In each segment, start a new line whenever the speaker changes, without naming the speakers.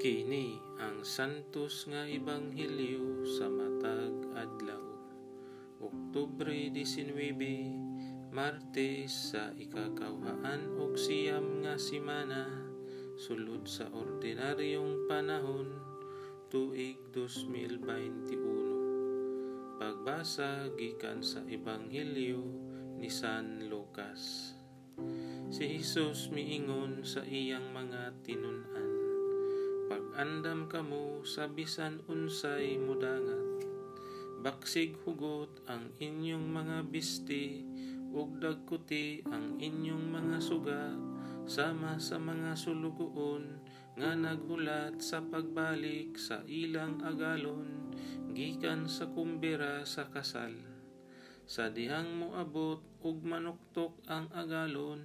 Kini ang santos nga ebanghelyo sa matag adlaw. Oktubre 19, Martes sa ikakawhaan og siyam nga semana sulod sa ordinaryong panahon tuig 2021. Pagbasa gikan sa ebanghelyo ni San Lucas. Si Jesus miingon sa iyang mga tinun-an pag-andam kamo sa bisan unsay mudangat. Baksig hugot ang inyong mga bisti, ug dagkuti ang inyong mga suga, sama sa mga sulugoon nga naghulat sa pagbalik sa ilang agalon, gikan sa kumbira sa kasal. Sa dihang moabot ug manuktok ang agalon,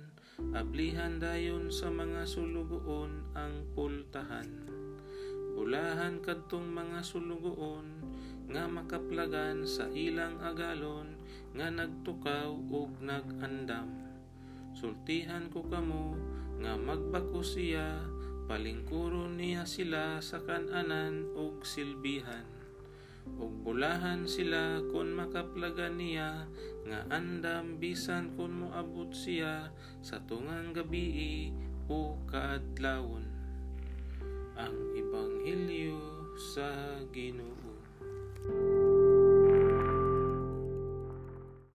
ablihan dayon sa mga sulugoon ang pultahan. Bulahan kadtong mga sulugoon nga makaplagan sa ilang agalon nga nagtukaw ug nagandam. Sultihan ko kamo nga magbako siya, palingkuron niya sila sa kananan ug silbihan. Ug bulahan sila kon makaplagan niya nga andam bisan kon moabot siya sa tungang gabii o kaadlawon ang sa Ginoo.